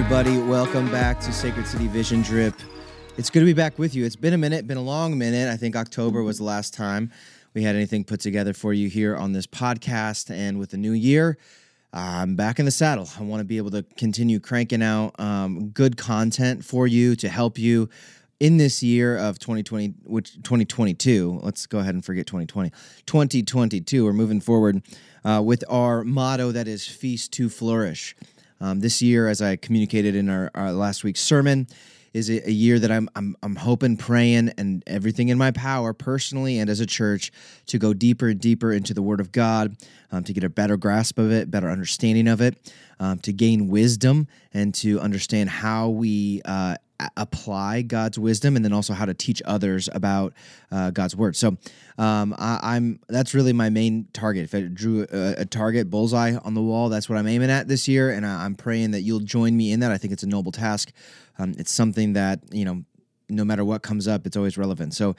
Everybody, welcome back to Sacred City Vision Drip. It's good to be back with you. It's been a minute, been a long minute. I think October was the last time we had anything put together for you here on this podcast. And with the new year, I'm back in the saddle. I want to be able to continue cranking out um, good content for you to help you in this year of 2020 which 2022 let's go ahead and forget 2020 2022 we're moving forward uh, with our motto that is feast to flourish um, this year, as I communicated in our, our last week's sermon, is a, year that I'm, I'm I'm hoping, praying, and everything in my power, personally and as a church, to go deeper and deeper into the Word of God, um, to get a better grasp of it, better understanding of it, um, to gain wisdom, and to understand how we uh, apply God's wisdom and then also how to teach others about uh, God's word. So um, I, am that's really my main target. If I drew a, a, target bullseye on the wall, that's what I'm aiming at this year, and I, am praying that you'll join me in that. I think it's a noble task. Um, it's something that you know. No matter what comes up, it's always relevant. So,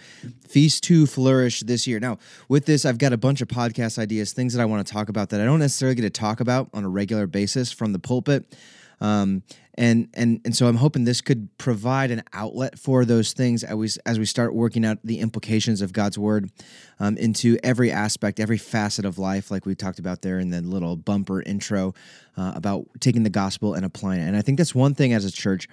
feast to flourish this year. Now, with this, I've got a bunch of podcast ideas, things that I want to talk about that I don't necessarily get to talk about on a regular basis from the pulpit. Um, and and and so I'm hoping this could provide an outlet for those things as we as we start working out the implications of God's word um, into every aspect, every facet of life, like we talked about there in the little bumper intro uh, about taking the gospel and applying it. And I think that's one thing as a church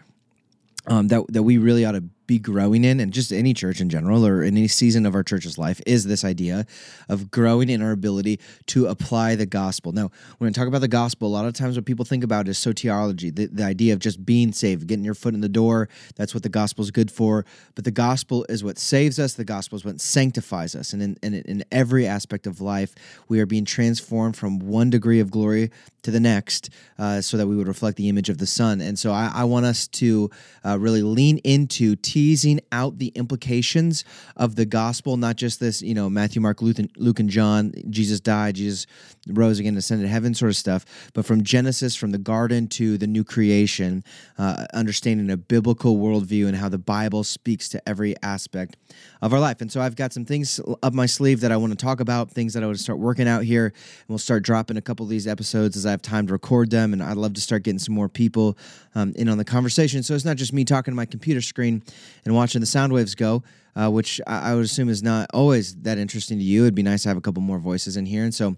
um, that that we really ought to be growing in, and just any church in general, or in any season of our church's life, is this idea of growing in our ability to apply the gospel. Now, when I talk about the gospel, a lot of times what people think about is soteriology, the, the idea of just being saved, getting your foot in the door. That's what the gospel is good for. But the gospel is what saves us. The gospel is what sanctifies us, and in, in, in every aspect of life, we are being transformed from one degree of glory to the next, uh, so that we would reflect the image of the Son. And so, I, I want us to uh, really lean into teasing out the implications of the gospel, not just this, you know, Matthew, Mark, Luke, and, Luke, and John, Jesus died, Jesus rose again, ascended to heaven sort of stuff, but from Genesis, from the garden to the new creation, uh, understanding a biblical worldview and how the Bible speaks to every aspect of our life. And so I've got some things up my sleeve that I want to talk about, things that I want to start working out here. And we'll start dropping a couple of these episodes as I have time to record them. And I'd love to start getting some more people um, in on the conversation. So it's not just me talking to my computer screen and watching the sound waves go. Uh, which I, would assume is not always that interesting to you. It'd be nice to have a couple more voices in here. And so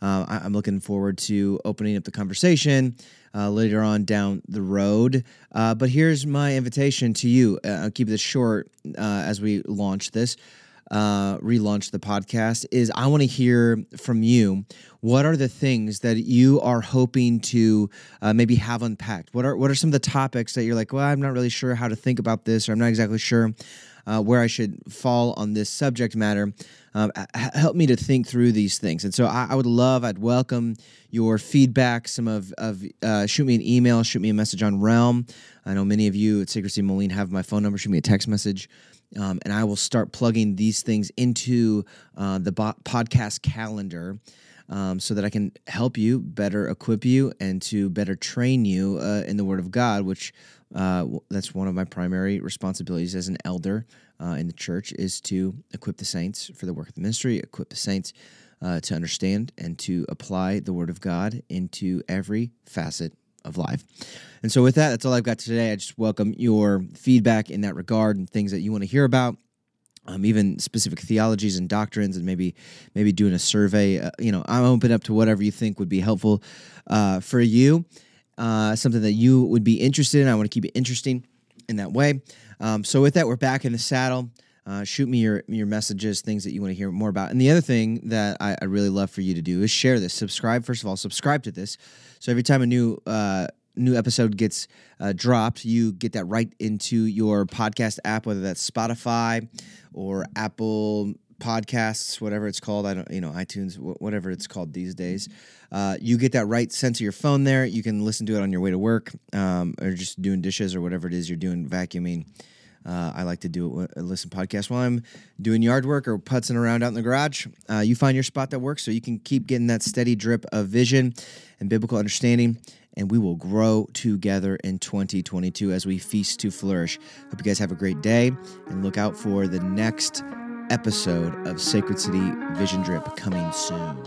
uh, I, am looking forward to opening up the conversation uh, later on down the road. Uh, but here's my invitation to you. Uh, I'll keep this short uh, as we launch this. Uh, relaunch the podcast is I want to hear from you. What are the things that you are hoping to uh, maybe have unpacked? What are what are some of the topics that you're like, well, I'm not really sure how to think about this, or I'm not exactly sure uh, where I should fall on this subject matter. Um, help me to think through these things. And so I, I, would love, I'd welcome your feedback. Some of, of uh, shoot me an email, shoot me a message on Realm. I know many of you at Sacred City Moline have my phone number. Shoot me a text message. Um, and I will start plugging these things into uh, the bo- podcast calendar um, so that I can help you better equip you and to better train you uh, in the Word of God, which uh, that's one of my primary responsibilities as an elder uh, in the church is to equip the saints for the work of the ministry, equip the saints uh, to understand and to apply the Word of God into every facet of life. And so, with that, that's all I've got today. I just welcome your feedback in that regard and things that you want to hear about. Um, even specific theologies and doctrines, and maybe maybe doing a survey. Uh, you know, I'm open up to whatever you think would be helpful uh, for you. uh, something that you would be interested in. I want to keep it interesting in that way. Um, so with that, we're back in the saddle. Uh, shoot me your your messages, things that you want to hear more about. And the other thing that I, I, really love for you to do is share this. Subscribe first of all. Subscribe to this. So every time a new uh, new episode gets uh, dropped, you get that right into your podcast app, whether that's Spotify or Apple Podcasts, whatever it's called. I don't, you know, iTunes, whatever it's called these days. Uh, you get that right sent to your phone there. You can listen to it on your way to work um, or just doing dishes or whatever it is you're doing, vacuuming. Uh, I like to do it, listen podcast while I'm doing yard work or putzing around out in the garage. Uh, you find your spot that works so you can keep getting that steady drip of vision and biblical understanding. And we will grow together in 2022 as we feast to flourish. Hope you guys have a great day and look out for the next episode of Sacred City Vision Drip coming soon.